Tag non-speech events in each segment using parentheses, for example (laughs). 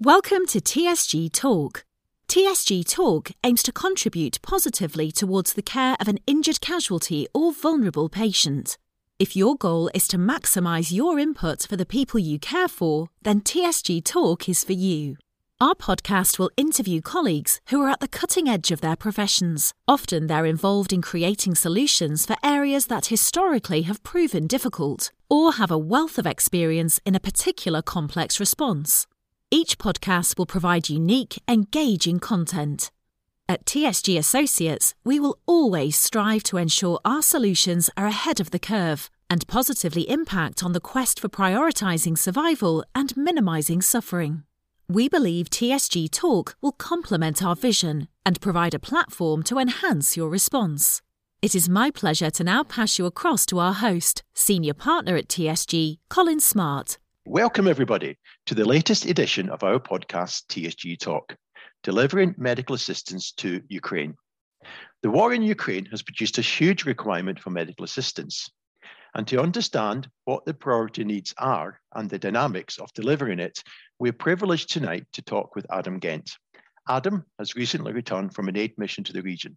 Welcome to TSG Talk. TSG Talk aims to contribute positively towards the care of an injured casualty or vulnerable patient. If your goal is to maximise your input for the people you care for, then TSG Talk is for you. Our podcast will interview colleagues who are at the cutting edge of their professions. Often they're involved in creating solutions for areas that historically have proven difficult, or have a wealth of experience in a particular complex response. Each podcast will provide unique, engaging content. At TSG Associates, we will always strive to ensure our solutions are ahead of the curve and positively impact on the quest for prioritising survival and minimising suffering. We believe TSG Talk will complement our vision and provide a platform to enhance your response. It is my pleasure to now pass you across to our host, Senior Partner at TSG, Colin Smart. Welcome, everybody, to the latest edition of our podcast, TSG Talk, delivering medical assistance to Ukraine. The war in Ukraine has produced a huge requirement for medical assistance. And to understand what the priority needs are and the dynamics of delivering it, we're privileged tonight to talk with Adam Gent. Adam has recently returned from an aid mission to the region.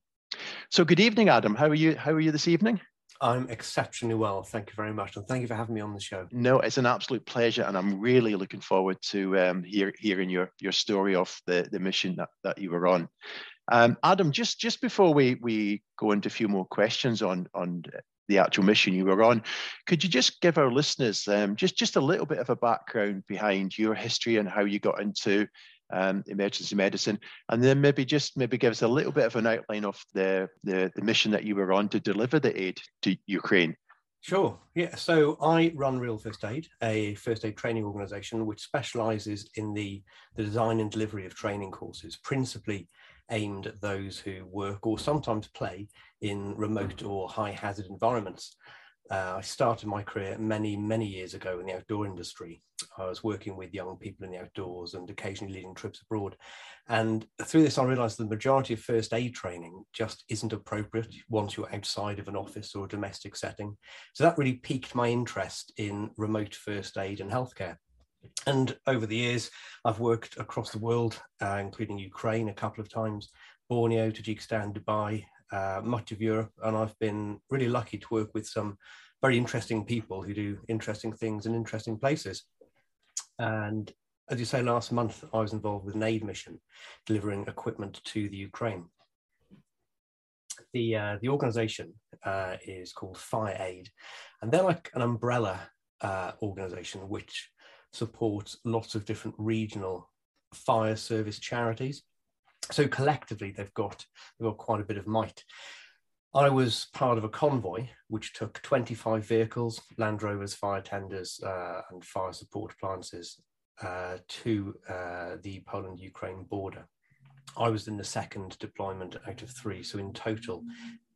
So, good evening, Adam. How are you? How are you this evening? I'm exceptionally well. Thank you very much. And thank you for having me on the show. No, it's an absolute pleasure. And I'm really looking forward to um, hear, hearing your, your story of the, the mission that, that you were on. Um, Adam, just, just before we, we go into a few more questions on, on the actual mission you were on, could you just give our listeners um, just, just a little bit of a background behind your history and how you got into um, emergency medicine, and then maybe just maybe give us a little bit of an outline of the, the, the mission that you were on to deliver the aid to Ukraine. Sure. Yeah. So I run Real First Aid, a first aid training organization which specializes in the, the design and delivery of training courses, principally aimed at those who work or sometimes play in remote or high hazard environments. Uh, I started my career many, many years ago in the outdoor industry. I was working with young people in the outdoors and occasionally leading trips abroad. And through this, I realized the majority of first aid training just isn't appropriate once you're outside of an office or a domestic setting. So that really piqued my interest in remote first aid and healthcare. And over the years, I've worked across the world, uh, including Ukraine a couple of times, Borneo, Tajikistan, Dubai, uh, much of Europe, and I've been really lucky to work with some very interesting people who do interesting things in interesting places. And as you say, last month I was involved with an aid mission delivering equipment to the Ukraine. The, uh, the organization uh, is called Fire Aid, and they're like an umbrella uh, organization which supports lots of different regional fire service charities so collectively they've got they've got quite a bit of might. I was part of a convoy which took 25 vehicles land rovers fire tenders uh, and fire support appliances uh, to uh, the poland ukraine border. I was in the second deployment out of three. So in total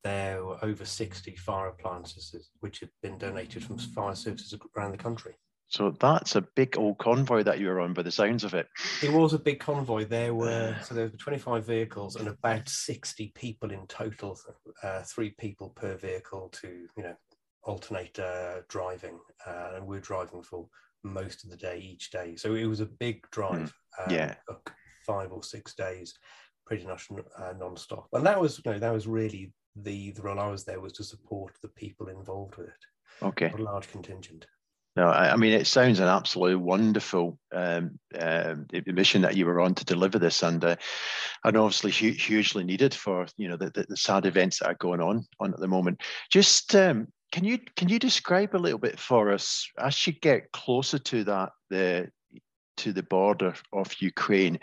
there were over 60 fire appliances which had been donated from fire services around the country so that's a big old convoy that you were on by the sounds of it. It was a big convoy. There were so there were 25 vehicles and about 60 people in total, uh, three people per vehicle to you know alternate uh, driving, uh, and we are driving for most of the day each day. So it was a big drive. Mm. yeah, five or six days, pretty much uh, non-stop. And that was you know that was really the the role I was there was to support the people involved with it. Okay, a large contingent. No, I, I mean it sounds an absolute wonderful um, uh, mission that you were on to deliver this, and uh, and obviously hu- hugely needed for you know the, the, the, sad events that are going on on at the moment. Just um, can you can you describe a little bit for us as you get closer to that the to the border of Ukraine?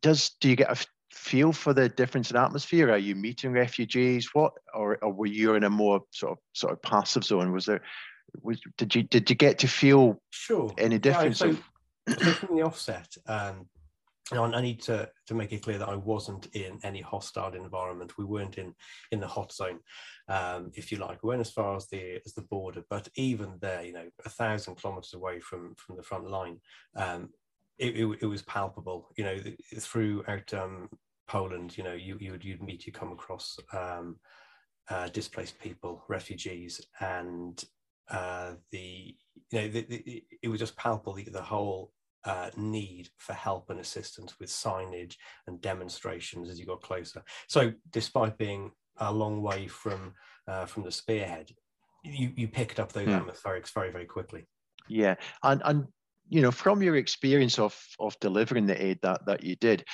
Does do you get a feel for the difference in atmosphere? Are you meeting refugees? What or, or were you in a more sort of sort of passive zone? Was there was, did you did you get to feel sure any difference? Yeah, so, so from the offset, um, I need to, to make it clear that I wasn't in any hostile environment. We weren't in, in the hot zone, um, if you like. We weren't as far as the as the border, but even there, you know, a thousand kilometers away from from the front line, um, it, it, it, was palpable. You know, throughout um, Poland, you know, you you would you'd meet, you come across um, uh, displaced people, refugees, and uh, the you know the, the, it was just palpable the, the whole uh, need for help and assistance with signage and demonstrations as you got closer. So, despite being a long way from uh, from the spearhead, you you picked up those hmm. atmospherics very very quickly. Yeah, and and you know from your experience of of delivering the aid that that you did.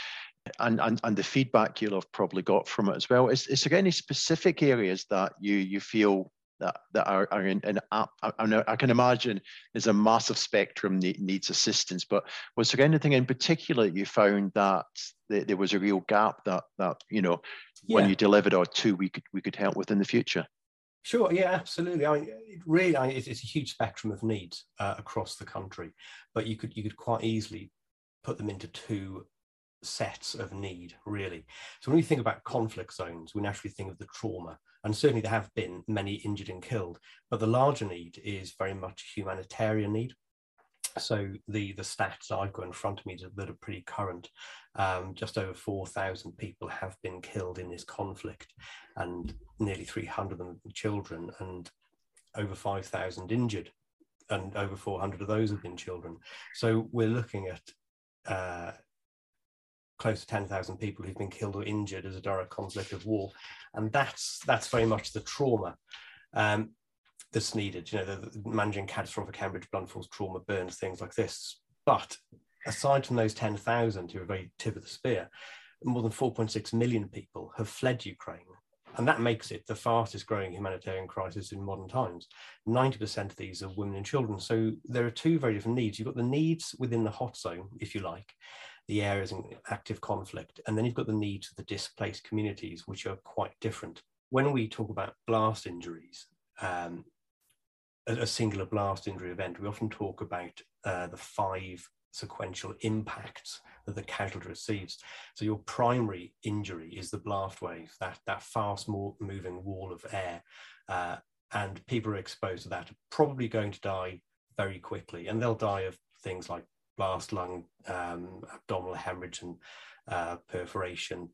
And, and and the feedback you'll have probably got from it as well. Is, is there any specific areas that you you feel that that are, are in, in I, I, can imagine there's a massive spectrum that needs assistance. But was there anything in particular you found that, that there was a real gap that that you know yeah. when you delivered or two we could we could help with in the future? Sure. Yeah. Absolutely. I mean, it really, I, it's, it's, a huge spectrum of needs uh, across the country, but you could you could quite easily put them into two sets of need, really. So when we think about conflict zones, we naturally think of the trauma, and certainly there have been many injured and killed, but the larger need is very much humanitarian need. So the the stats I've got in front of me that are pretty current, um, just over 4,000 people have been killed in this conflict, and nearly 300 of them children, and over 5,000 injured, and over 400 of those have been children. So we're looking at uh, close to 10,000 people who've been killed or injured as a direct conflict of war. And that's that's very much the trauma um, that's needed, you know, the, the managing catastrophic hemorrhage, blunt force trauma, burns, things like this. But aside from those 10,000 who are very tip of the spear, more than 4.6 million people have fled Ukraine. And that makes it the fastest growing humanitarian crisis in modern times. 90% of these are women and children. So there are two very different needs. You've got the needs within the hot zone, if you like, the areas in active conflict. And then you've got the needs of the displaced communities, which are quite different. When we talk about blast injuries, um, a, a, singular blast injury event, we often talk about uh, the five sequential impacts that the casualty receives. So your primary injury is the blast wave, that, that fast moving wall of air. Uh, and people are exposed to that, probably going to die very quickly. And they'll die of things like blast lung, um, abdominal hemorrhage, and uh, perforation,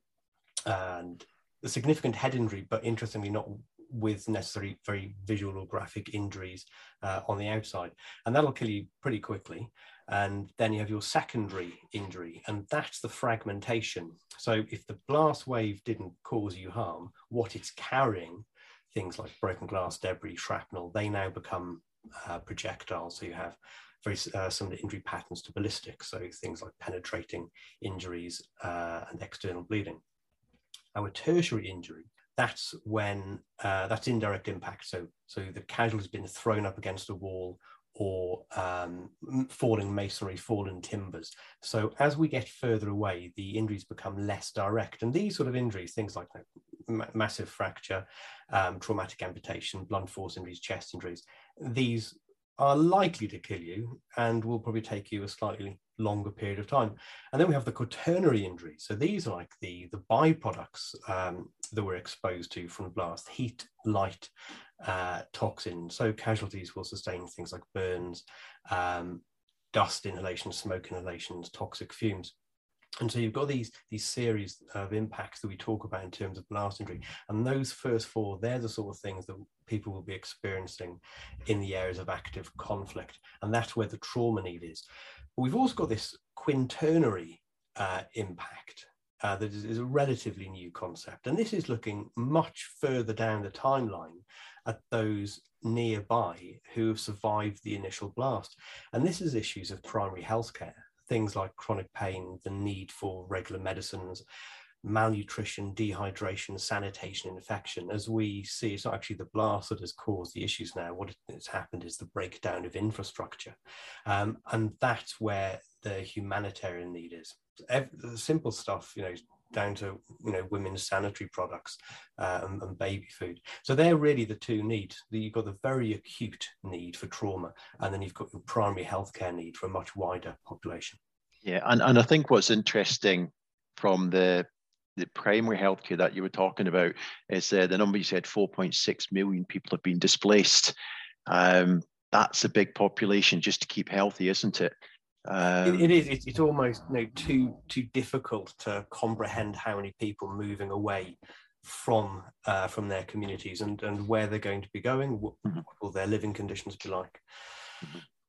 and a significant head injury, but interestingly, not with necessary very visual or graphic injuries uh, on the outside. And that'll kill you pretty quickly. And then you have your secondary injury, and that's the fragmentation. So if the blast wave didn't cause you harm, what it's carrying, things like broken glass, debris, shrapnel, they now become uh, projectiles. So you have very uh, similar injury patterns to ballistic, so things like penetrating injuries uh, and external bleeding. Our tertiary injury, that's when uh, that's indirect impact. So, so the casualty has been thrown up against a wall or um, falling masonry, fallen timbers. So as we get further away, the injuries become less direct. And these sort of injuries, things like know, massive fracture, um, traumatic amputation, blunt force injuries, chest injuries, these are likely to kill you and will probably take you a slightly longer period of time. And then we have the quaternary injuries. So these are like the, the byproducts um, that we're exposed to from blast, heat, light, uh, toxin. So casualties will sustain things like burns, um, dust inhalation, smoke inhalations, toxic fumes. And so you've got these, these series of impacts that we talk about in terms of blast injury. And those first four, they're the sort of things that people will be experiencing in the areas of active conflict. And that's where the trauma need is. But we've also got this quaternary uh, impact uh, that is, is, a relatively new concept. And this is looking much further down the timeline at those nearby who have survived the initial blast. And this is issues of primary healthcare things like chronic pain, the need for regular medicines, malnutrition, dehydration, sanitation, infection. As we see, it's not actually the blast that has caused the issues now. What has happened is the breakdown of infrastructure. Um, and that's where the humanitarian need is. The simple stuff, you know, down to you know women's sanitary products uh, and, and, baby food. So they're really the two needs. You've got the very acute need for trauma, and then you've got your primary healthcare need for a much wider population. Yeah, and, and I think what's interesting from the the primary healthcare that you were talking about is uh, the number you said 4.6 million people have been displaced. Um, that's a big population just to keep healthy, isn't it? Um, it, it is. It's, it's almost you know, too too difficult to comprehend how many people moving away from uh, from their communities and and where they're going to be going. What, mm-hmm. what will their living conditions be like?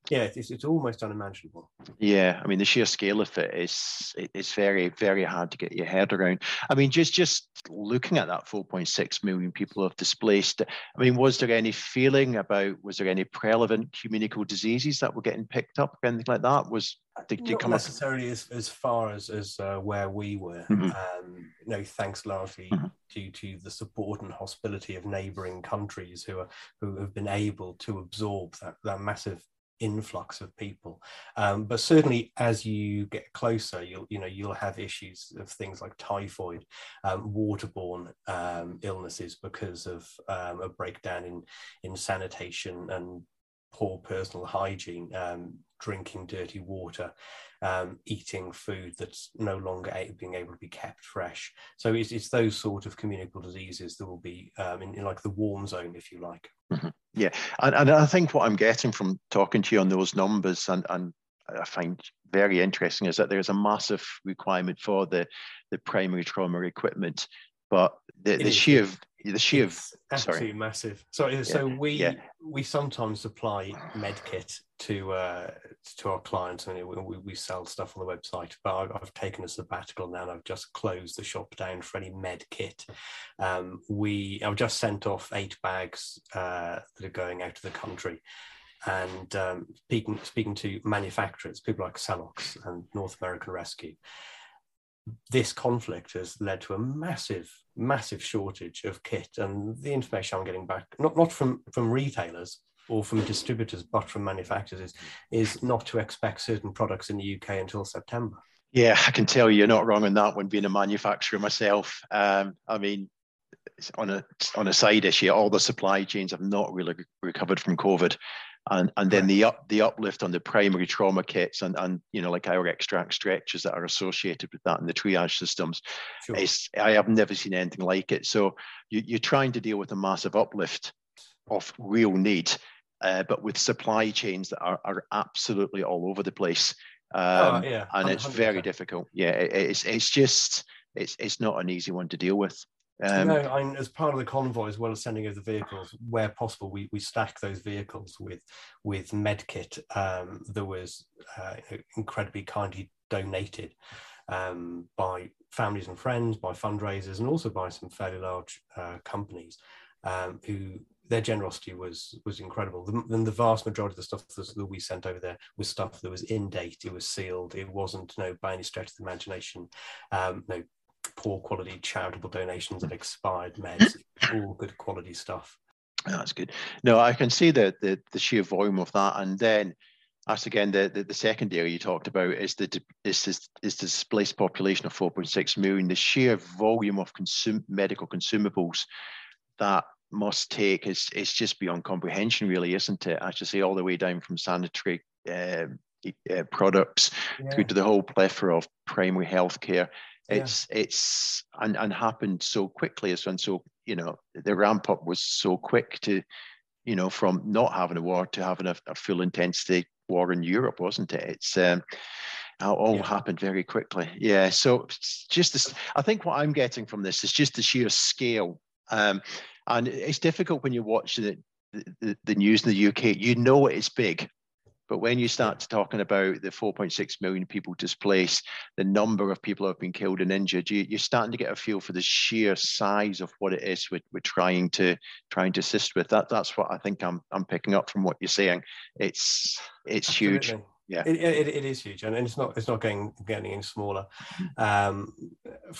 Yeah, it's, it's almost unimaginable. Yeah, I mean the sheer scale of it is it's very very hard to get your head around. I mean, just just looking at that 4.6 million people have displaced. I mean, was there any feeling about was there any prevalent communicable diseases that were getting picked up or anything like that? Was did, did not necessarily as, as far as as uh, where we were. Mm-hmm. Um, you know, thanks largely mm-hmm. due to the support and hospitality of neighbouring countries who are who have been able to absorb that that massive influx of people. Um, but certainly, as you get closer, you'll you know you'll have issues of things like typhoid, um, waterborne um, illnesses because of um, a breakdown in in sanitation and poor personal hygiene, um, drinking dirty water. Um, eating food that's no longer being able to be kept fresh. So it's, it's those sort of communicable diseases that will be in, in like the warm zone, if you like. Mm-hmm. Yeah, and, and I think what I'm getting from talking to you on those numbers, and, and I find very interesting, is that there's a massive requirement for the the primary trauma equipment, but the, the sheer the sheer absolutely sorry. massive. Sorry, yeah, so we yeah. we sometimes supply med kit to uh, to our clients. I mean, we, we sell stuff on the website, but I've, I've, taken a sabbatical now, and I've just closed the shop down for any med kit. Um, we I've just sent off eight bags uh, that are going out of the country. And um, speaking, speaking to manufacturers, people like Celox and North American Rescue, this conflict has led to a massive, massive shortage of kit. And the information I'm getting back, not, not from, from retailers or from distributors, but from manufacturers, is, is not to expect certain products in the UK until September. Yeah, I can tell you, you're not wrong on that one. Being a manufacturer myself, um, I mean, on a on a side issue, all the supply chains have not really recovered from COVID and and then the up the uplift on the primary trauma kits and and you know like our extract stretches that are associated with that and the triage systems sure. is I have never seen anything like it. So you, you're trying to deal with a massive uplift of real need, uh, but with supply chains that are, are absolutely all over the place. Oh, um, oh, yeah, and it's very difficult. Yeah, it, it's it's just it's it's not an easy one to deal with. Um, no, I, as part of the convoy, as well as sending over the vehicles, where possible, we, we stack those vehicles with with medkit um, that was uh, incredibly kindly donated um, by families and friends, by fundraisers, and also by some fairly large uh, companies um, who their generosity was was incredible. The, and the vast majority of the stuff that we sent over there was stuff that was in date. It was sealed. It wasn't, you know, by any stretch of the imagination, um, no poor quality charitable donations of expired meds, all good quality stuff. That's good. No, I can see the, the, the sheer volume of that, and then that's again the, the, the second area you talked about is the is this is the displaced population of 4.6 million. The sheer volume of consum- medical consumables that must take is is just beyond comprehension, really, isn't it? As you say, all the way down from sanitary uh, uh, products yeah. through to the whole plethora of primary healthcare it's yeah. it's and, and happened so quickly as well. So you know the ramp up was so quick to you know from not having a war to having a, a full intensity war in Europe, wasn't it? It's um, all yeah. happened very quickly. Yeah. So just this, I think what I'm getting from this is just the sheer scale. Um, and it's difficult when you watch the, the, the news in the UK. You know it's big, but when you start talking about the 4.6 million people displaced, the number of people who have been killed and injured, you, are starting to get a feel for the sheer size of what it is we're, we're trying to trying to assist with. That that's what I think I'm I'm picking up from what you're saying. It's it's Absolutely. huge. Yeah, it, it, it is huge, and it's not it's not getting getting any smaller. Um,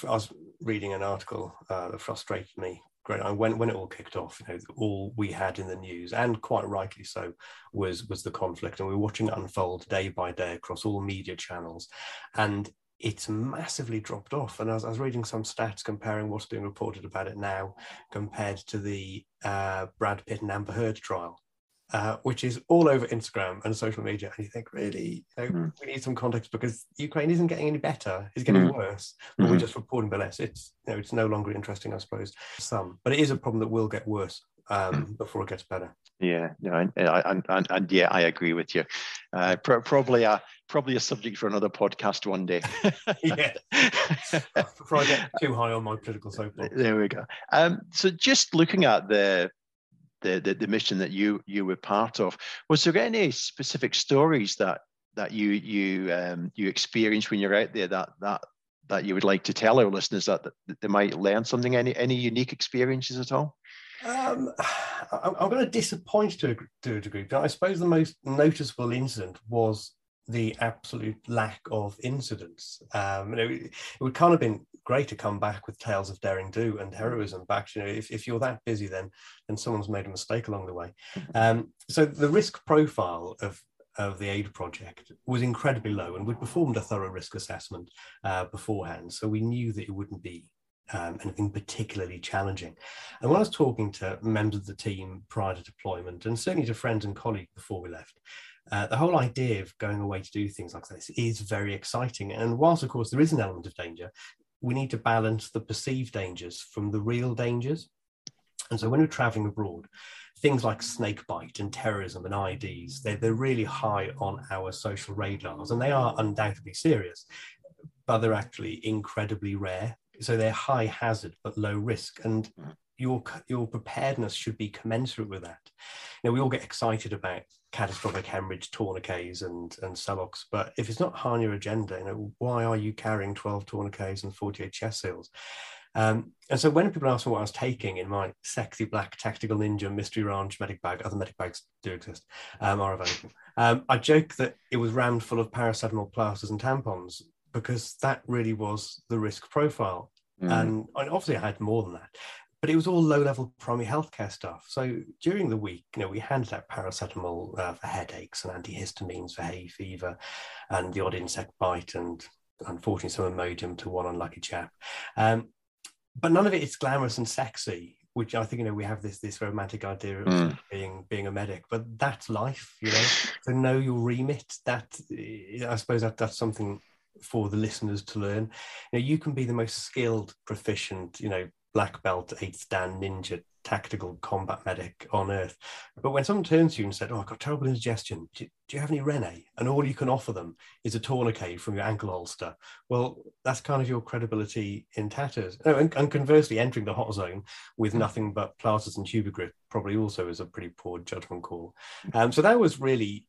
I was reading an article uh, that frustrated me great. I, when when it all kicked off, you know, all we had in the news, and quite rightly so, was was the conflict, and we were watching it unfold day by day across all media channels, and it's massively dropped off. And I was, I was reading some stats comparing what's being reported about it now compared to the uh, Brad Pitt and Amber Heard trial. Uh, which is all over Instagram and social media. And you think, really, you know, mm. we need some context because Ukraine isn't getting any better; it's getting mm. worse. But mm-hmm. we're just reporting the less. It's you know, it's no longer interesting, I suppose. Some, but it is a problem that will get worse um, hmm. before it gets better. Yeah, no, and, and, and, and yeah, I agree with you. Uh, pro- probably a probably a subject for another podcast one day. (laughs) yeah, (laughs) before I get too high on my political soapbox. There we go. Um, so just looking at the the, the, the mission that you you were part of. Was there any specific stories that that you you um, you experienced when you're out there that that that you would like to tell our listeners that, that they might learn something? Any any unique experiences at all? Um, (sighs) I'm going to disappoint to a, to a degree, I suppose the most noticeable incident was the absolute lack of incidents. Um, it, it, would kind of been great to come back with tales of daring do and heroism back. You know, if, if you're that busy, then then someone's made a mistake along the way. Mm-hmm. Um, so the risk profile of of the aid project was incredibly low, and we'd performed a thorough risk assessment uh, beforehand, so we knew that it wouldn't be um, anything particularly challenging. And when I was talking to members of the team prior to deployment, and certainly to friends and colleagues before we left, uh, the whole idea of going away to do things like this is very exciting. And whilst, of course, there is an element of danger, we need to balance the perceived dangers from the real dangers. And so when we're traveling abroad, things like snakebite and terrorism and IEDs, they're, they're really high on our social radars and they are undoubtedly serious, but they're actually incredibly rare. So they're high hazard but low risk. And your your preparedness should be commensurate with that. You know, we all get excited about catastrophic hemorrhage, tourniquets, and and Celox, but if it's not high on your agenda, you know, why are you carrying 12 tourniquets and 48 chest seals? Um, and so when people ask me what I was taking in my sexy black tactical ninja mystery ranch medic bag, other medic bags do exist, um, are available. Um, I joke that it was rammed full of paracetamol plasters and tampons because that really was the risk profile. Mm. And obviously I had more than that but it was all low level primary healthcare stuff. So during the week, you know, we handed out paracetamol uh, for headaches and antihistamines for hay fever and the odd insect bite and unfortunately some Imodium to one unlucky chap. Um, but none of it is glamorous and sexy, which I think, you know, we have this this romantic idea of mm. being being a medic, but that's life, you know. so know your remit. That I suppose that that's something for the listeners to learn. You know, you can be the most skilled, proficient, you know, black belt, eighth dan ninja tactical combat medic on earth. But when someone turns to you and said, Oh, I've got terrible indigestion, do, do, you have any Rennie? And all you can offer them is a tourniquet from your ankle holster. Well, that's kind of your credibility in tatters. Oh, and, and, conversely, entering the hot zone with nothing but plasters and tubigrip probably also is a pretty poor judgment call. Um, so that was really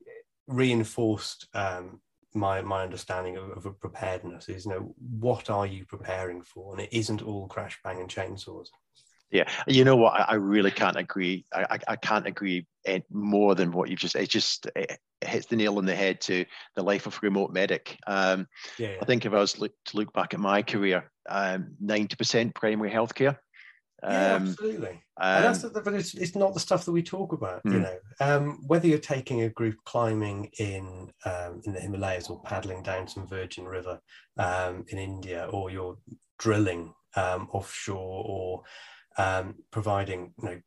reinforced um, my my understanding of, of preparedness is you know what are you preparing for? And it isn't all crash bang and chainsaws. Yeah. You know what? I, I really can't agree. I, I, can't agree more than what you've just it just it hits the nail on the head to the life of a remote medic. Um, yeah, yeah. i think if i was look, to look back at my career um, 90% primary healthcare yeah, um, absolutely. Um, that's the, but it's, it's not the stuff that we talk about. Mm. You hmm. know, um, whether you're taking a group climbing in um, in the Himalayas or paddling down some virgin river um, in India, or you're drilling um, offshore, or providing you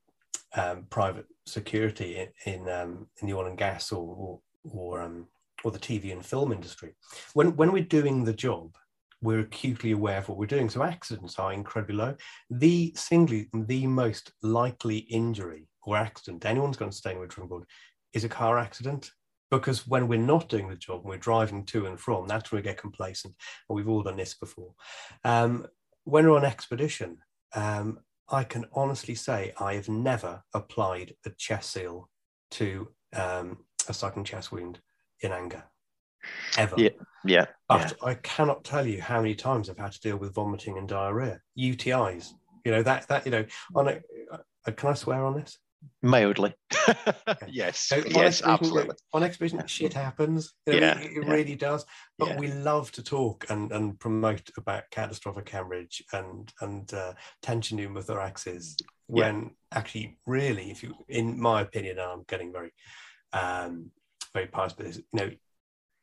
know private security in in, in, the oil and gas or or or, or the TV and film industry. When when we're doing the job, we're acutely aware of what we're doing. So accidents are incredibly low. The singly the most likely injury or accident anyone's going to stay with board is a car accident. Because when we're not doing the job and we're driving to and from, that's when we get complacent. And we've all done this before. Um, when we're on expedition, um, I can honestly say I have never applied a chest seal to um, a sucking chest wound in anger ever. Yeah, yeah. But yeah. I cannot tell you how many times I've had to deal with vomiting and diarrhea, UTIs. You know that that you know on a. Uh, can I swear on this? Mildly. (laughs) yes. So yes, absolutely. On expedition, shit happens. You know, yeah, it, it yeah. really does. But yeah. we love to talk and, and promote about catastrophic hemorrhage and and uh, tension pneumothoraxes when actually, really, if you, in my opinion, I'm getting very, um, very pious, but you know,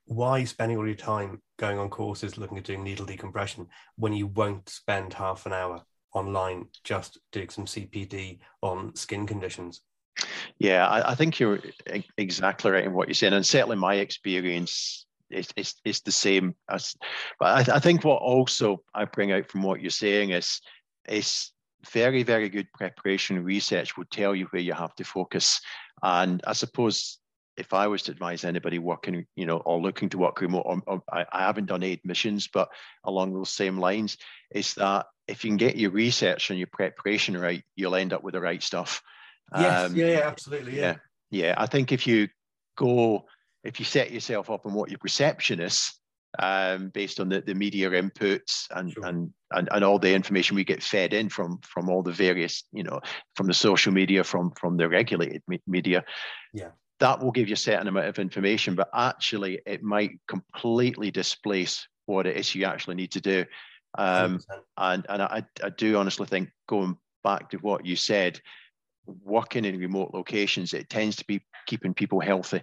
why spending all your time going on courses looking at doing needle decompression when you won't spend half an hour online just doing some CPD on skin conditions? Yeah, I, I think you're exactly right in what you're saying, and certainly my experience is, is, the same as. But I, I think what also I bring out from what you're saying is is very very good preparation research will tell you where you have to focus, and I suppose if I was to advise anybody working, you know, or looking to work remote, or, or I, I, haven't done aid missions, but along those same lines, is that if you can get your research and your preparation right, you'll end up with the right stuff. Yes, um, yeah, yeah, absolutely, yeah. yeah, yeah. I think if you go, if you set yourself up on what your perception is, um, based on the, the media inputs and, sure. and, and and all the information we get fed in from from all the various you know from the social media from from the regulated me- media yeah that will give you a certain amount of information but actually it might completely displace what it is you actually need to do. Um, and and I, I do honestly think going back to what you said working in remote locations it tends to be keeping people healthy.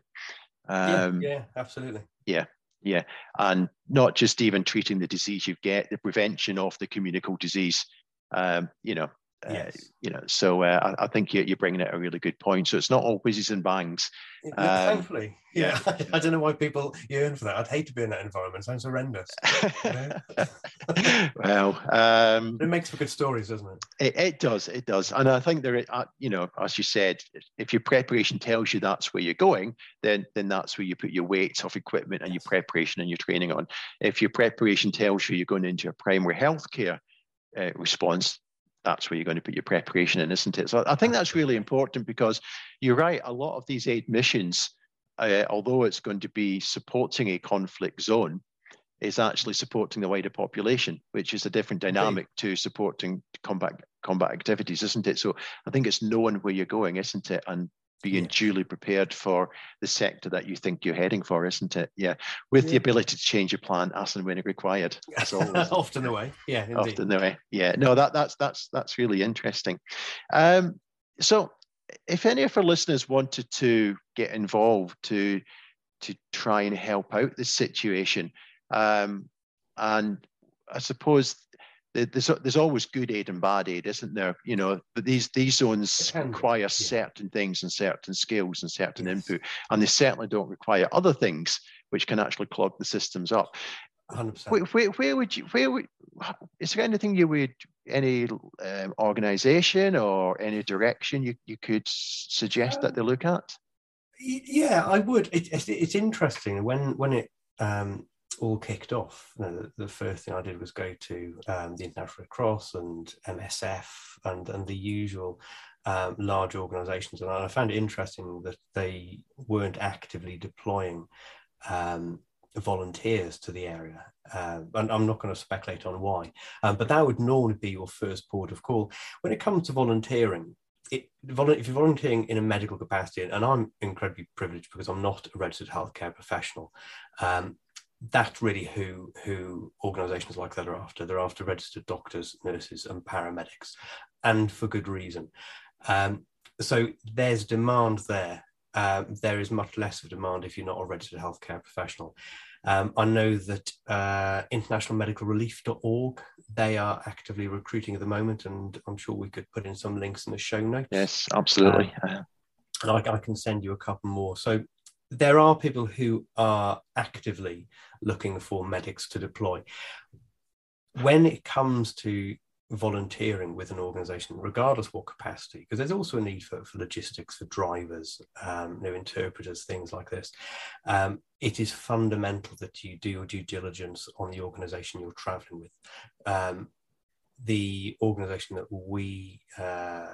Um, yeah, yeah absolutely. yeah yeah, and not just even treating the disease you get, the prevention of the communicable disease. Um, you know, yes. Uh, you know, so uh, I, I, think you're, you're bringing out a really good point. So it's not all whizzes and bangs. Um, Thankfully, yeah. (laughs) I don't know why people yearn for that. I'd hate to be in that environment. Sounds horrendous. (laughs) well, um, it makes for good stories, doesn't it? It, it does. It does. And I think there, uh, you know, as you said, if your preparation tells you that's where you're going, then then that's where you put your weights of equipment and your preparation and your training on. If your preparation tells you you're going into a primary healthcare uh, response, that's where you're going to put your preparation in, isn't it? So I think that's really important because you're right. A lot of these aid missions, uh, although it's going to be supporting a conflict zone, is actually supporting the wider population, which is a different dynamic to supporting combat combat activities, isn't it? So I think it's knowing where you're going, isn't it, and being yeah. duly prepared for the sector that you think you're heading for, isn't it? Yeah, with yeah. the ability to change your plan as and when required. That's always (laughs) often the way. Yeah, indeed. often the way. Yeah, no, that that's that's that's really interesting. Um, so, if any of our listeners wanted to get involved to to try and help out this situation, um, and I suppose there's there's always good aid and bad aid, isn't there? You know, but these these zones require certain things and certain skills and certain yes. input, and they certainly don't require other things which can actually clog the systems up. 100%. Where, where, where would you? Where would? Is there anything you would? Any um, organization or any direction you, you could suggest um, that they look at? Yeah, I would. It, it's, it's interesting when when it um, all kicked off, you know, the, the, first thing I did was go to um, the International Red Cross and MSF and, and the usual um, large organisations. And I found it interesting that they weren't actively deploying um, volunteers to the area. Uh, and I'm not going to speculate on why, um, but that would normally be your first port of call. When it comes to volunteering, it, if you're volunteering in a medical capacity, and I'm incredibly privileged because I'm not a registered healthcare professional, um, that's really who who organizations like that are after they're after registered doctors nurses and paramedics and for good reason um, so there's demand there um, there is much less of demand if you're not a registered healthcare professional um, I know that uh, internationalmedicalrelief.org, they are actively recruiting at the moment, and I'm sure we could put in some links in the show notes. Yes, absolutely. Um, and I, I, can send you a couple more. So there are people who are actively looking for medics to deploy. When it comes to volunteering with an organization, regardless of what capacity, because there's also a need for, for logistics, for drivers, um, you know, interpreters, things like this. Um, it is fundamental that you do your due diligence on the organization you're traveling with. Um, the organization that we uh,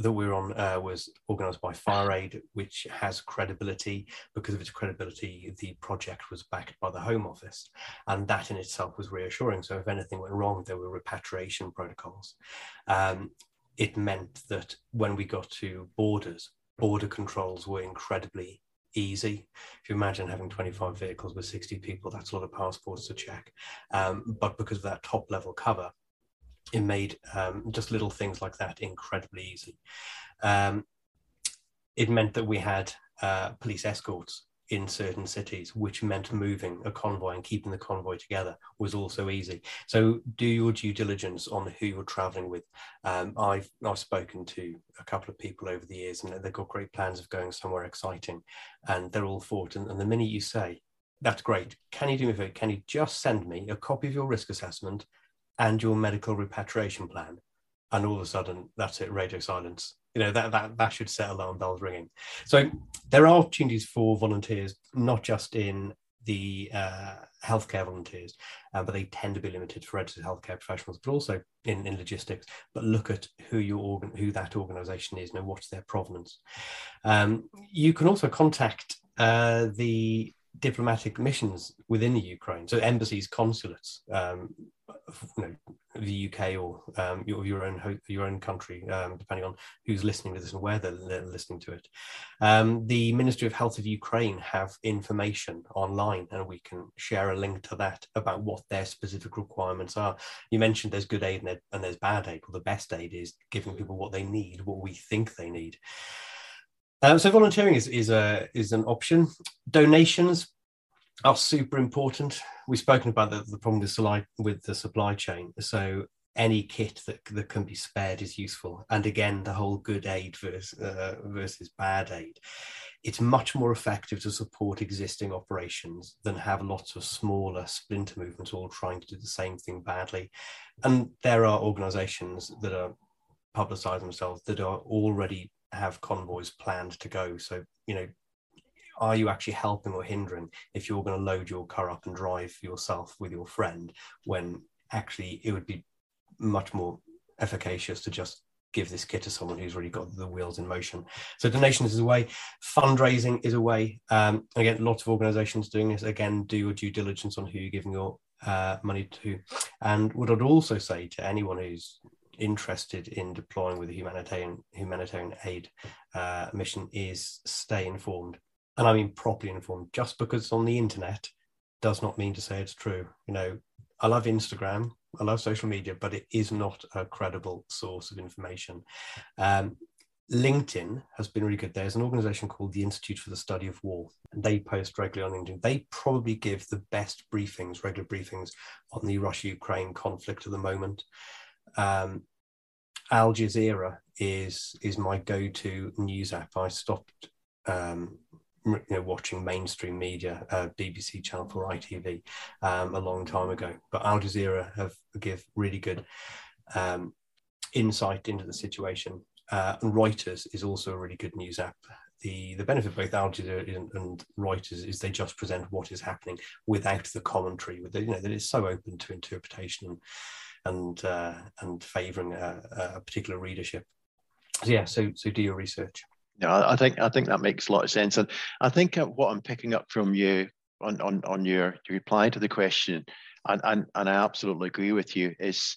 that we're on uh, was organised by FireAid, which has credibility. Because of its credibility, the project was backed by the Home Office, and that in itself was reassuring. So if anything went wrong, there were repatriation protocols. Um, it meant that when we got to borders, border controls were incredibly easy. If you imagine having 25 vehicles with 60 people, that's a lot of passports to check. Um, but because of that top level cover, it made um, just little things like that incredibly easy. Um, it meant that we had uh, police escorts in certain cities, which meant moving a convoy and keeping the convoy together was also easy. So do your due diligence on who you're traveling with. Um, I've I've spoken to a couple of people over the years, and they've got great plans of going somewhere exciting, and they're all for it. And, and the minute you say, "That's great," can you do me a favor? Can you just send me a copy of your risk assessment and your medical repatriation plan and all of a sudden that's it radio silence you know that that, that should set alarm bells ringing so there are opportunities for volunteers not just in the uh, healthcare volunteers, uh, but they tend to be limited for registered healthcare professionals, but also in, in logistics. But look at who your organ, who that organisation is, and what's their provenance. Um, you can also contact uh, the diplomatic missions within the Ukraine, so embassies, consulates, um, you know, the UK or um, your, your own your own country, um, depending on who's listening to this and where they're, they're listening to it. Um, the Ministry of Health of Ukraine have information online, and we can share a link to that about what their specific requirements are. You mentioned there's good aid and, and there's bad aid. Well, the best aid is giving people what they need, what we think they need. Um, so volunteering is is a is an option. Donations are super important. We've spoken about the, the problem with, supply, with the supply chain. So any kit that, that can be spared is useful. And again, the whole good aid versus, uh, versus bad aid. It's much more effective to support existing operations than have lots of smaller splinter movements all trying to do the same thing badly. And there are organizations that are publicizing themselves that are already have convoys planned to go. So, you know, are you actually helping or hindering if you're going to load your car up and drive yourself with your friend when actually it would be much more efficacious to just give this kit to someone who's really got the wheels in motion. So donations is a way, fundraising is a way. Um, again, lots of organisations doing this. Again, do your due diligence on who you're giving your uh, money to. And what I'd also say to anyone who's interested in deploying with a humanitarian humanitarian aid uh, mission is stay informed and I mean properly informed. Just because it's on the internet does not mean to say it's true. You know, I love Instagram, I love social media, but it is not a credible source of information. Um, LinkedIn has been really good. There's an organization called the Institute for the Study of War. And they post regularly on LinkedIn. They probably give the best briefings, regular briefings on the Russia Ukraine conflict at the moment. Um, Al Jazeera is is my go to news app. I stopped um, you know, watching mainstream media, uh, BBC Channel 4, ITV, um, a long time ago. But Al Jazeera have give really good um, insight into the situation. Uh, and Reuters is also a really good news app. The, the benefit of both Al Jazeera and, and Reuters is they just present what is happening without the commentary, with the, you know that is so open to interpretation and uh, and favouring a, a particular readership. So yeah, so so do your research. Yeah, I think I think that makes a lot of sense, and I think uh, what I'm picking up from you on on, on your, reply to the question, and, and and I absolutely agree with you, is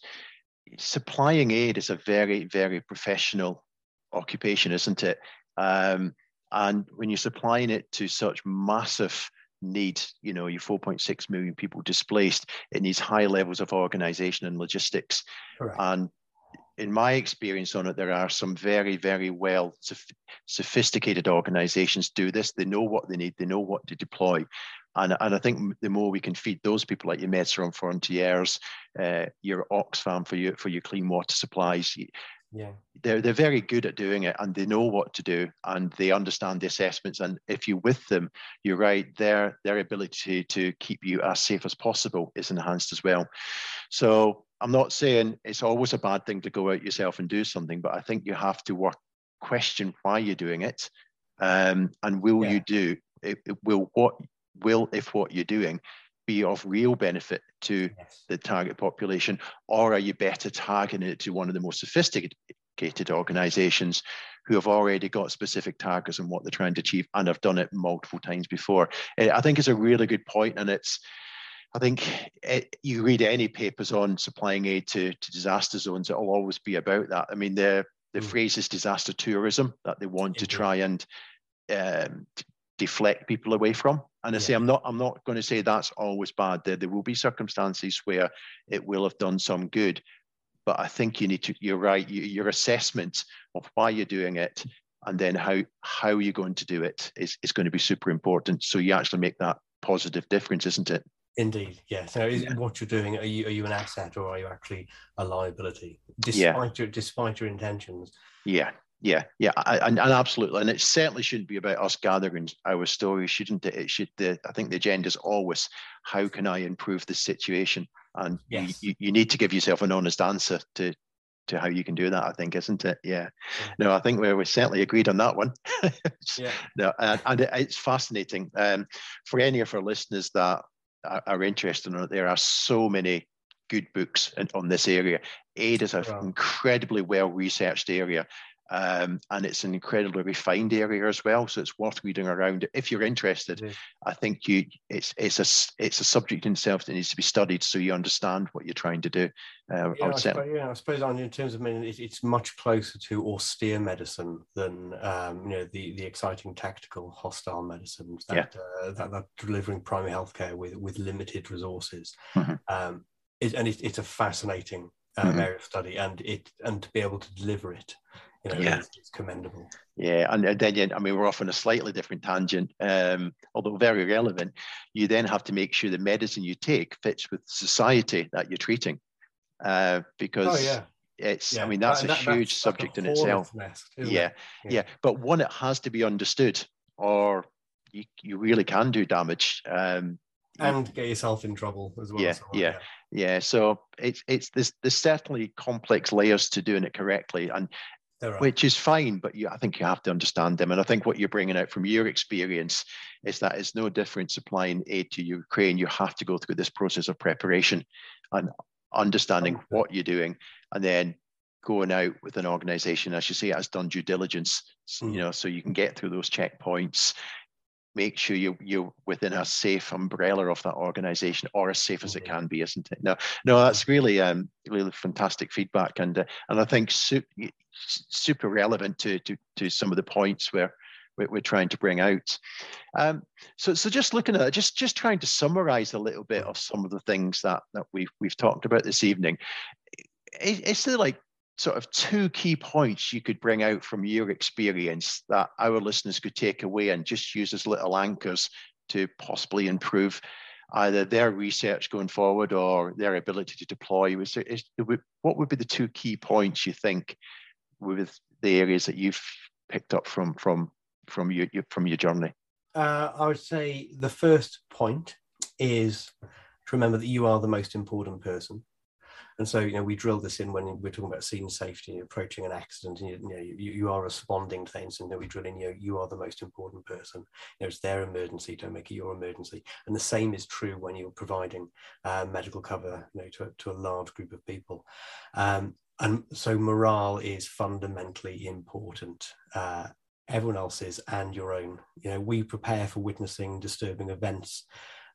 supplying aid is a very very professional occupation, isn't it? Um, and when you're supplying it to such massive need, you know, your 4.6 million people displaced, it needs high levels of organization and logistics. And in my experience on it, there are some very, very well sophisticated organizations do this. They know what they need, they know what to deploy. And, and I think the more we can feed those people like your Médecins Frontières, uh, your Oxfam for your for your clean water supplies, yeah. they're they're very good at doing it and they know what to do and they understand the assessments. And if you're with them, you're right, their their ability to, to keep you as safe as possible is enhanced as well. So I'm not saying it's always a bad thing to go out yourself and do something, but I think you have to work question why you're doing it, um, and will yeah. you do it, it, Will what will if what you're doing be of real benefit to yes. the target population, or are you better targeting it to one of the more sophisticated organizations who have already got specific targets and what they're trying to achieve and have done it multiple times before? I think it's a really good point, and it's I think it, eh, you read any papers on supplying aid to, to disaster zones, it'll always be about that. I mean, the the mm. phrase is disaster tourism that they want to try and um, deflect people away from. And I say I'm not I'm not going to say that's always bad. There there will be circumstances where it will have done some good, but I think you need to. You're right. You, your assessment of why you're doing it and then how how you're going to do it is is going to be super important. So you actually make that positive difference, isn't it? Indeed, yeah. So, is yeah. what you're doing? Are you are you an asset or are you actually a liability, despite yeah. your despite your intentions? Yeah, yeah, yeah, I, and, and absolutely, and it certainly shouldn't be about us gathering our stories, shouldn't it? It should. The, I think the agenda is always how can I improve the situation, and yes. you, you need to give yourself an honest answer to to how you can do that. I think, isn't it? Yeah. No, I think we we certainly agreed on that one. (laughs) yeah. No, and, and it, it's fascinating. Um, for any of our listeners that are, are interested in it, there are so many good books in, on this area. AID is an wow. incredibly well researched area. Um, and it's an incredibly refined area as well, so it's worth reading around. If you're interested, mm-hmm. I think you it's it's a it's a subject in itself that needs to be studied so you understand what you're trying to do. Uh, yeah, I, I suppose, yeah, I suppose in terms of I mean, it's much closer to austere medicine than um, you know the the exciting tactical hostile medicines that yeah. uh, that, that delivering primary healthcare with with limited resources. Mm-hmm. Um, it, and it, it's a fascinating um, mm-hmm. area of study, and it and to be able to deliver it you know, yeah. it's, commendable. Yeah, and, and then I mean we're off on a slightly different tangent, um, although very relevant. You then have to make sure the medicine you take fits with society that you're treating, uh, because oh, yeah. it's yeah. I mean that's that, a that, huge that's subject like a in itself. Nest, yeah, yeah, yeah, but one it has to be understood, or you you really can do damage. Um, and get yourself in trouble as well. Yeah, so, yeah, yeah, yeah. So it's it's there's there's certainly complex layers to doing it correctly, and which is fine, but you, I think you have to understand them. And I think what you're bringing out from your experience is that it's no different supplying aid to Ukraine. You have to go through this process of preparation and understanding okay. what you're doing, and then going out with an organization, as you say, has done due diligence. Mm. You know, so you can get through those checkpoints. Make sure you you're within a safe umbrella of that organization, or as safe as it can be, isn't it? No, no, that's really um really fantastic feedback, and uh, and I think super relevant to, to, to some of the points where we're trying to bring out. Um, so, so just looking at just just trying to summarize a little bit of some of the things that that we've we've talked about this evening. Is, is there like sort of two key points you could bring out from your experience that our listeners could take away and just use as little anchors to possibly improve either their research going forward or their ability to deploy? Is what would be the two key points you think with the areas that you've picked up from from from your, your from your journey? Uh, I would say the first point is to remember that you are the most important person. And so, you know, we drill this in when we're talking about scene safety, approaching an accident, and you, you know, you, you are responding to things, and we drill in, you know, you are the most important person. You know, it's their emergency, don't make it your emergency. And the same is true when you're providing uh, medical cover, you know, to, to a large group of people. Um, and so morale is fundamentally important. Uh, everyone else's and your own. You know, we prepare for witnessing disturbing events,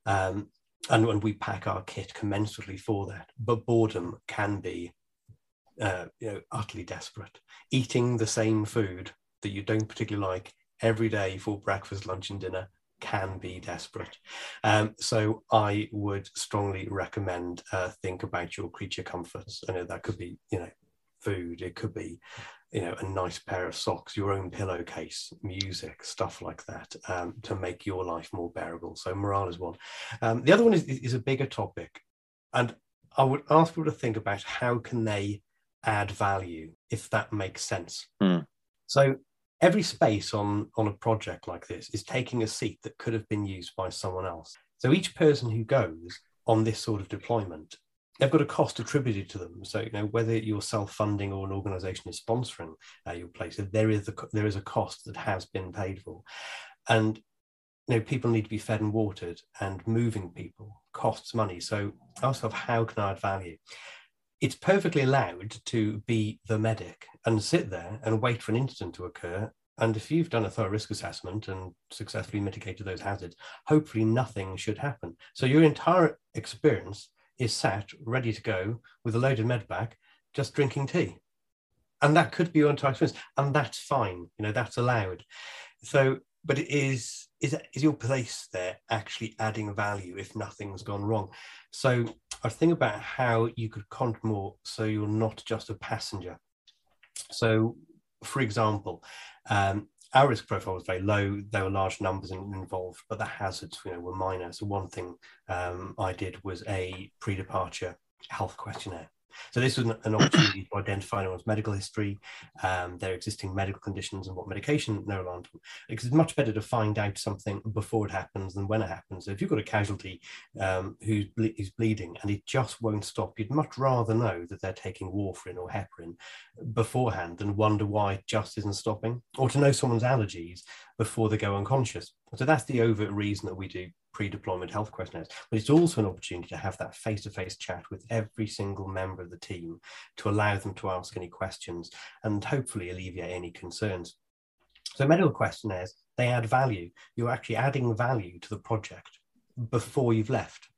um, and when we pack our kit commensurately for that. But boredom can be, uh, you know, utterly desperate. Eating the same food that you don't particularly like every day for breakfast, lunch, and dinner can be desperate. Um, so I would strongly recommend uh, think about your creature comforts. I know that could be, you know, food. It could be, you know, a nice pair of socks, your own pillowcase, music, stuff like that, um, to make your life more bearable. So morale is one. Um, the other one is, is a bigger topic, and I would ask people to think about how can they add value, if that makes sense. Mm. So every space on on a project like this is taking a seat that could have been used by someone else so each person who goes on this sort of deployment they've got a cost attributed to them so you know whether you're self-funding or an organization is sponsoring uh, your place there is a there is a cost that has been paid for and you know people need to be fed and watered and moving people costs money so ask yourself how can i add value it's perfectly allowed to be the medic and sit there and wait for an incident to occur. And if you've done a thorough risk assessment and successfully mitigated those hazards, hopefully nothing should happen. So your entire experience is sat ready to go with a loaded med bag, just drinking tea. And that could be your entire experience. And that's fine. You know, that's allowed. So, but it is is is your place there actually adding value if nothing's gone wrong? So I think about how you could contribute more so you're not just a passenger. So, for example, um, our risk profile was very low. There were large numbers involved, but the hazards, you know, were minor. So one thing um, I did was a pre-departure health questionnaire. So this was an, opportunity to identify anyone's medical history, um, their existing medical conditions, and what medication they're on. Because it's much better to find out something before it happens than when it happens. So if you've got a casualty um, who's, ble- who's bleeding and it just won't stop, you'd much rather know that they're taking warfarin or heparin beforehand than wonder why it just isn't stopping, or to know someone's allergies before they go unconscious. So that's the overt reason that we do pre-deployment health questionnaires. But it's also an opportunity to have that face-to-face chat with every single member of the team to allow them to ask any questions and hopefully alleviate any concerns. So medical questionnaires, they add value. You're actually adding value to the project before you've left.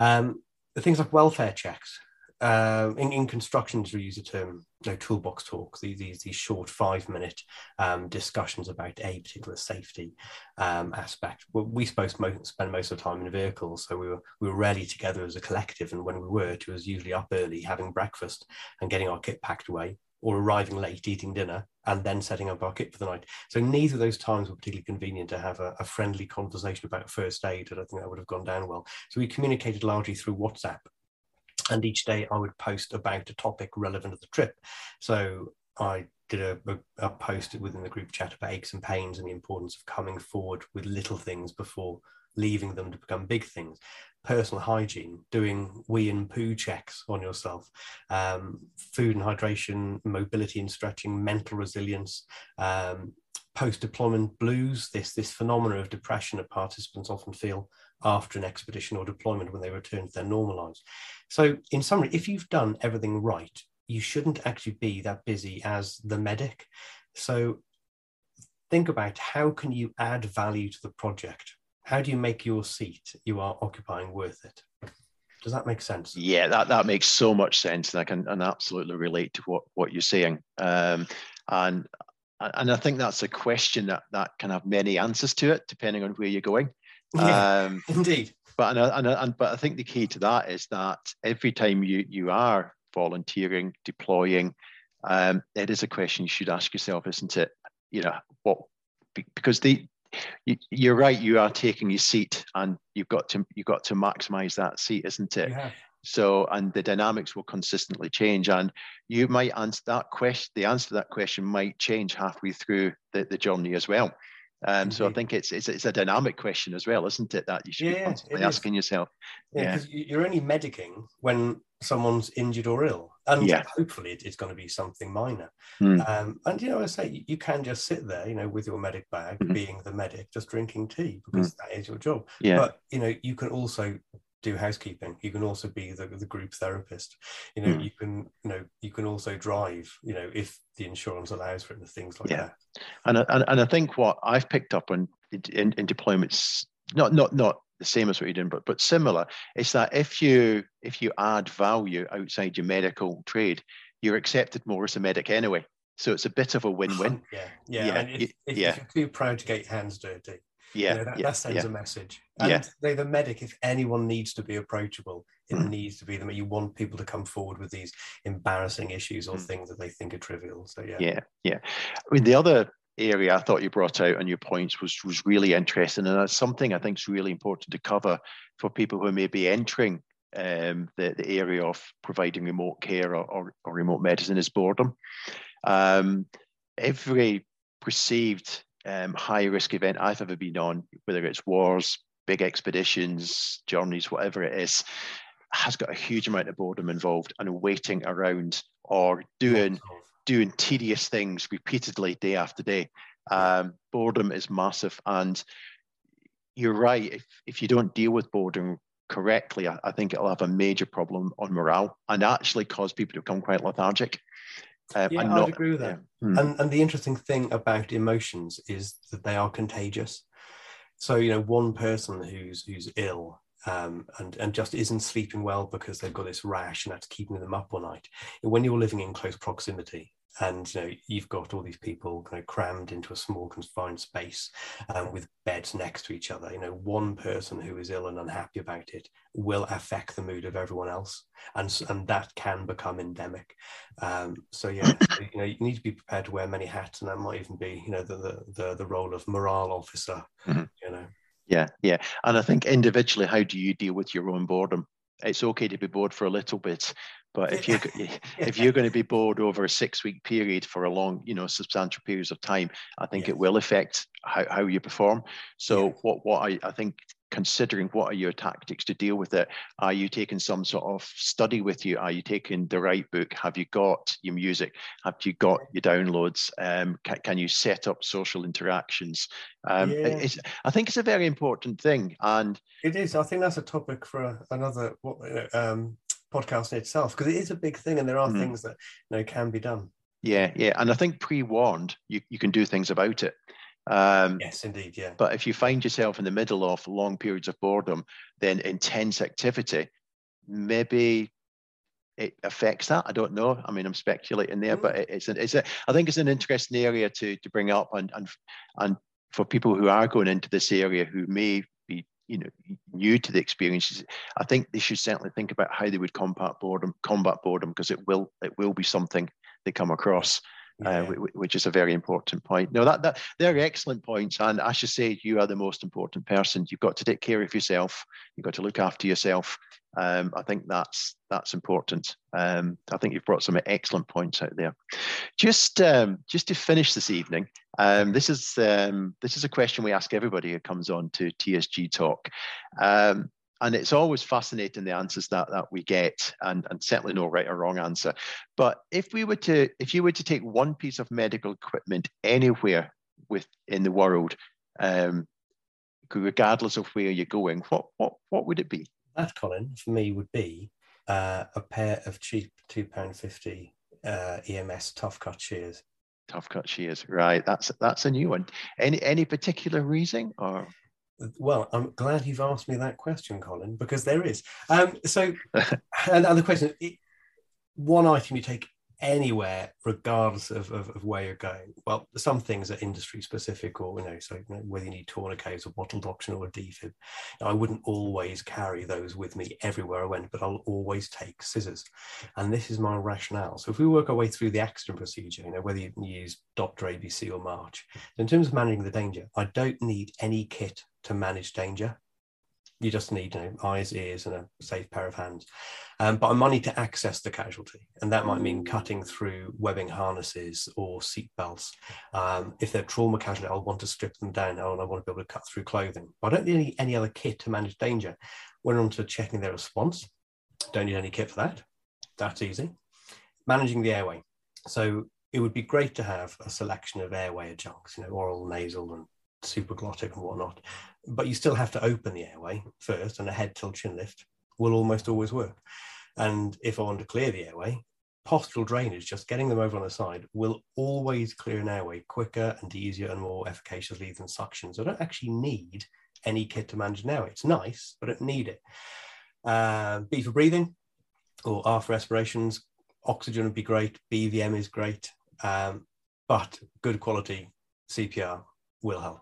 Um, things like welfare checks. Uh, in, in construction, to use the term know, toolbox talk, these, these, these short five minute um, discussions about a particular safety um, aspect. We supposed to spend most of the time in vehicles, so we were we were rarely together as a collective. And when we were, it was usually up early, having breakfast and getting our kit packed away, or arriving late, eating dinner, and then setting up our kit for the night. So neither of those times were particularly convenient to have a, a friendly conversation about first aid. I don't think that would have gone down well. So we communicated largely through WhatsApp and each day I would post about a topic relevant to the trip. So I did a, a, a, post within the group chat about aches and pains and the importance of coming forward with little things before leaving them to become big things. Personal hygiene, doing wee and poo checks on yourself, um, food and hydration, mobility and stretching, mental resilience, um, post deployment blues, this, this phenomena of depression that participants often feel after an expedition or deployment when they return to their normal lives. So, in summary, if you've done everything right, you shouldn't actually be that busy as the medic. So, think about how can you add value to the project? How do you make your seat you are occupying worth it? Does that make sense? Yeah, that, that makes so much sense, and I can and absolutely relate to what what you're saying. Um, and and I think that's a question that that can have many answers to it, depending on where you're going. Yeah, um, indeed. But and, and, and but I think the key to that is that every time you you are volunteering, deploying, um, it is a question you should ask yourself, isn't it? You know what? Because the you, are right. You are taking your seat, and you've got to you've got to maximise that seat, isn't it? Yeah. So, and the dynamics will consistently change, and you might answer that question. The answer to that question might change halfway through the, the journey as well. Um, so I think it's, it's it's a dynamic question as well, isn't it? That you should yeah, be constantly asking yourself. Yeah, because yeah. you're only medicing when someone's injured or ill, and yeah. hopefully it's going to be something minor. Mm. Um, and you know, I say you can just sit there, you know, with your medic bag, mm-hmm. being the medic, just drinking tea because mm. that is your job. Yeah. But you know, you can also do housekeeping you can also be the, the group therapist you know mm. you can you know you can also drive you know if the insurance allows for it and things like yeah. that and, and and i think what i've picked up on in, in deployments not not not the same as what you're doing but but similar is that if you if you add value outside your medical trade you're accepted more as a medic anyway so it's a bit of a win-win (laughs) yeah yeah, yeah. If, if, yeah. if you're too proud to get your hands dirty yeah, you know, that, yeah, that sends yeah. a message. And yeah. they, the medic, if anyone needs to be approachable, it mm. needs to be them. You want people to come forward with these embarrassing issues or mm. things that they think are trivial. So yeah, yeah, yeah. I mean, the other area I thought you brought out on your points was was really interesting, and that's something I think is really important to cover for people who may be entering um, the the area of providing remote care or, or, or remote medicine is boredom. Um, every perceived um, high risk event I've ever been on, whether it's wars, big expeditions, journeys, whatever it is, has got a huge amount of boredom involved and waiting around or doing doing tedious things repeatedly day after day. Um, boredom is massive, and you're right. If if you don't deal with boredom correctly, I, I think it'll have a major problem on morale and actually cause people to become quite lethargic. Um, yeah, I'd agree with that. Yeah. Mm. And, and the interesting thing about emotions is that they are contagious. So you know, one person who's who's ill um, and and just isn't sleeping well because they've got this rash and that's keeping them up all night. When you're living in close proximity, and you know you've got all these people kind of crammed into a small confined space um, with beds next to each other. You know one person who is ill and unhappy about it will affect the mood of everyone else and and that can become endemic. Um, so yeah (laughs) you know you need to be prepared to wear many hats and that might even be you know the the the, the role of morale officer mm-hmm. you know. Yeah yeah. And i think individually how do you deal with your own boredom it's okay to be bored for a little bit, but if you're (laughs) (laughs) if you're going to be bored over a six week period for a long, you know, substantial periods of time, I think it will affect how, how you perform. So yeah. what what I, I think considering what are your tactics to deal with it? Are you taking some sort of study with you? Are you taking the right book? Have you got your music? Have you got your downloads? Um, can, can you set up social interactions? Um, yeah. i think it's a very important thing and it is. I think that's a topic for another um, podcast in itself because it is a big thing and there are mm. things that you know can be done. Yeah yeah and i think pre-warned you, you can do things about it um, yes, indeed, yeah. But if you find yourself in the middle of long periods of boredom, then intense activity, maybe it affects that. I don't know. I mean, I'm speculating there, mm. but it's an, it's a, I think it's an interesting area to to bring up, and and and for people who are going into this area who may be you know new to the experiences, I think they should certainly think about how they would combat boredom, combat boredom, because it will it will be something they come across. Uh, yeah. uh, which is a very important point. No, that, that they're excellent points, and I should say you are the most important person. You've got to take care of yourself. You've got to look after yourself. Um, I think that's that's important. Um, I think you've brought some excellent points out there. Just um, just to finish this evening, um, this is um, this is a question we ask everybody who comes on to TSG Talk. And it's always fascinating the answers that that we get and, and certainly no right or wrong answer. But if we were to if you were to take one piece of medical equipment anywhere with in the world um, regardless of where you're going what what what would it be? That colin for me would be uh, a pair of cheap two pound fifty uh, ems tough cut shears. Tough cut shears right. That's that's a new one. Any any particular reason or well, I'm glad you've asked me that question, Colin, because there is. Um, so, (laughs) another question: one item you take anywhere, regardless of, of, of, where you're going. Well, some things are industry specific, or you know, so you know, whether you need tourniquets or bottled oxygen or a defib. I wouldn't always carry those with me everywhere I went, but I'll always take scissors, and this is my rationale. So if we work our way through the accident procedure, you know, whether you use Doctor ABC or March, in terms of managing the danger, I don't need any kit to manage danger. You just need you know, eyes, ears, and a safe pair of hands. Um, but I might need to access the casualty, and that might mean cutting through webbing harnesses or seat belts. Um, if they're trauma casualty, I'll want to strip them down, and I want to be able to cut through clothing. But I don't need any, any other kit to manage danger. We're on to checking their response. Don't need any kit for that. That's easy. Managing the airway. So it would be great to have a selection of airway adjuncts, you know, oral, nasal, and supraglottic and whatnot. But you still have to open the airway first, and a head tilt chin lift will almost always work. And if I want to clear the airway, postural drainage, just getting them over on the side, will always clear an airway quicker and easier and more efficaciously than suction. So I don't actually need any kit to manage an airway. It's nice, but I don't need it. Uh, B for breathing or R for respirations. Oxygen would be great. BVM is great. Um, but good quality CPR will help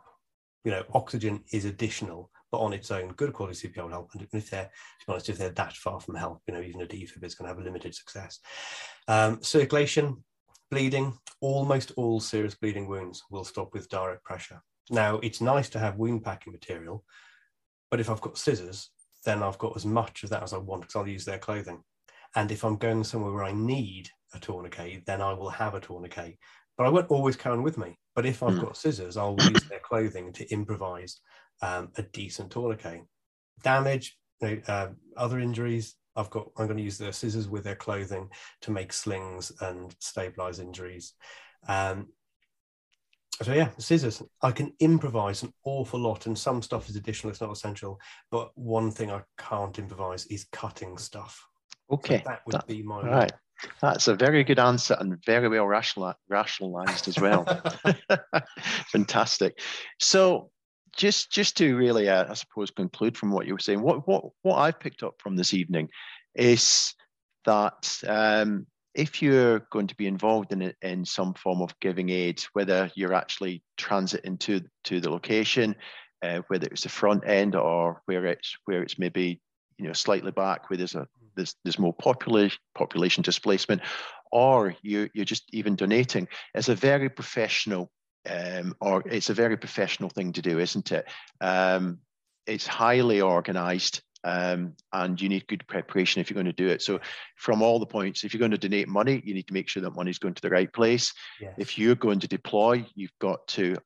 you know, oxygen is additional, but on its own, good quality CPR will help. And if they're, to be honest, if they're that far from help, you know, even a defib is going to have a limited success. Um, circulation, bleeding, almost all serious bleeding wounds will stop with direct pressure. Now, it's nice to have wound packing material, but if I've got scissors, then I've got as much of that as I want because I'll use their clothing. And if I'm going somewhere where I need a tourniquet, then I will have a tourniquet but I won't always carry on with me. But if I've mm. got scissors, I'll use their clothing to improvise um, a decent tourniquet. Damage, you know, uh, other injuries, I've got. I'm going to use their scissors with their clothing to make slings and stabilize injuries. Um, so yeah, scissors. I can improvise an awful lot, and some stuff is additional. It's not essential. But one thing I can't improvise is cutting stuff. Okay, so that would that, be my. Right. That's a very good answer and very well rationalized as well. (laughs) Fantastic. So, just just to really, uh, I suppose, conclude from what you were saying, what what what I've picked up from this evening is that um, if you're going to be involved in in some form of giving aid, whether you're actually transiting to to the location, uh, whether it's the front end or where it's where it's maybe you know slightly back where there's a there's, there's more population population displacement, or you, you're just even donating, it's a very professional um, or it's a very professional thing to do, isn't it? Um, it's highly organized um, and you need good preparation if you're going to do it. So, from all the points, if you're going to donate money, you need to make sure that money's going to the right place. Yes. If you're going to deploy, you've got to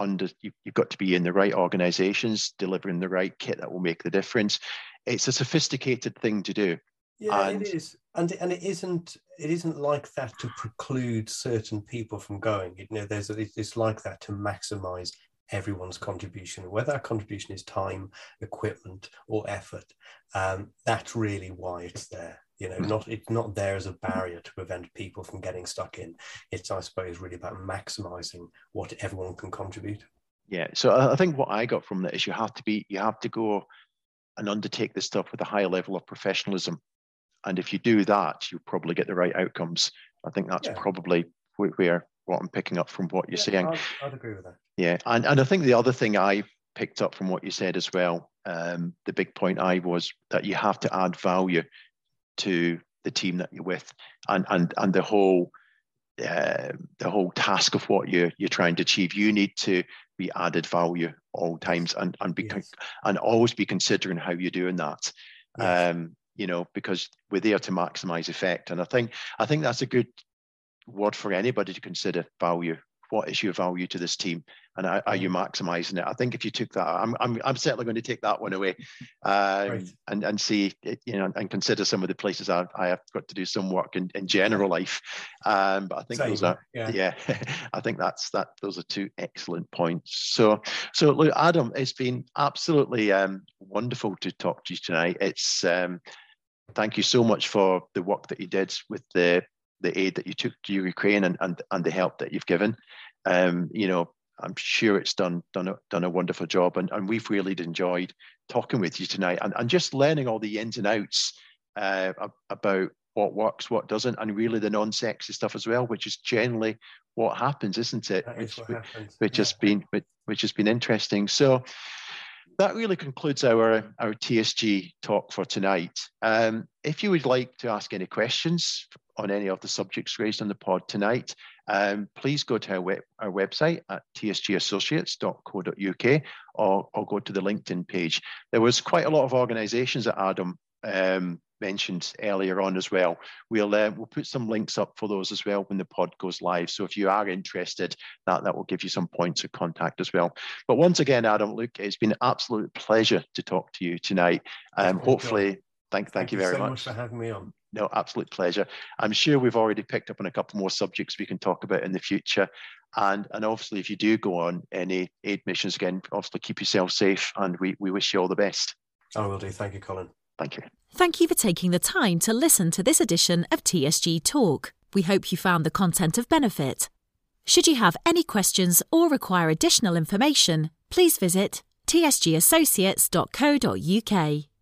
under you've got to be in the right organizations delivering the right kit that will make the difference it's a sophisticated thing to do yeah and, it is. And and it isn't it isn't like that to preclude certain people from going. You know there's a, it's like that to maximize everyone's contribution whether that contribution is time equipment or effort. Um, that's really why it's there you know not it's not there as a barrier to prevent people from getting stuck in. It's i suppose really about maximizing what everyone can contribute. Yeah so i think what i got from that is you have to be you have to go and undertake this stuff with a high level of professionalism and if you do that you'll probably get the right outcomes i think that's yeah. probably where what i'm picking up from what you're yeah, saying I'd, I'd, agree with that yeah and, and i think the other thing i picked up from what you said as well um, the big point i was that you have to add value to the team that you're with and and and the whole uh, the whole task of what you're you're trying to achieve you need to be added value all times and and be yes. and always be considering how you're doing that yes. um you know because we're there to maximize effect. And i think i think that's a good word for anybody to consider value. What is your value to this team? And are, are, you mm. maximizing it? I think if you took that i'm i'm, I'm certainly going to take that one away um, right. and and see you know and consider some of the places i i have got to do some work in, in general life. Um, but i think Same, those are yeah, yeah (laughs) i think that's that those are two excellent points. So so look adam it's been absolutely um, wonderful to talk to you tonight. It's um, thank you so much for the work that you did with the the aid that you took to Ukraine and, and, and the help that you've given. Um, you know, I'm sure it's done done a, done a wonderful job, and, and we've really enjoyed talking with you tonight and, and just learning all the ins and outs uh, about what works, what doesn't, and really the non-sexy stuff as well, which is generally what happens, isn't it? That which, is happens. which yeah. has been which, which has been interesting. So that really concludes our our TSG talk for tonight. Um, if you would like to ask any questions on any of the subjects raised on the pod tonight, um, please go to our, web, our website at tsgassociates.co.uk or, or go to the LinkedIn page. There was quite a lot of organisations at Adam um, mentioned earlier on as well. We'll uh, we'll put some links up for those as well when the pod goes live. So if you are interested, that that will give you some points of contact as well. But once again, Adam, Luke, it's been an absolute pleasure to talk to you tonight. Um, hopefully, thank, thank, thank you very so much. much for having me on no, absolute pleasure. I'm sure we've already picked up on a couple more subjects we can talk about in the future. And, and obviously, if you do go on any aid missions again, obviously keep yourself safe and we, we wish you all the best. I will do. Thank you, Colin. Thank you. Thank you for taking the time to listen to this edition of TSG Talk. We hope you found the content of benefit. Should you have any questions or require additional information, please visit tsgassociates.co.uk.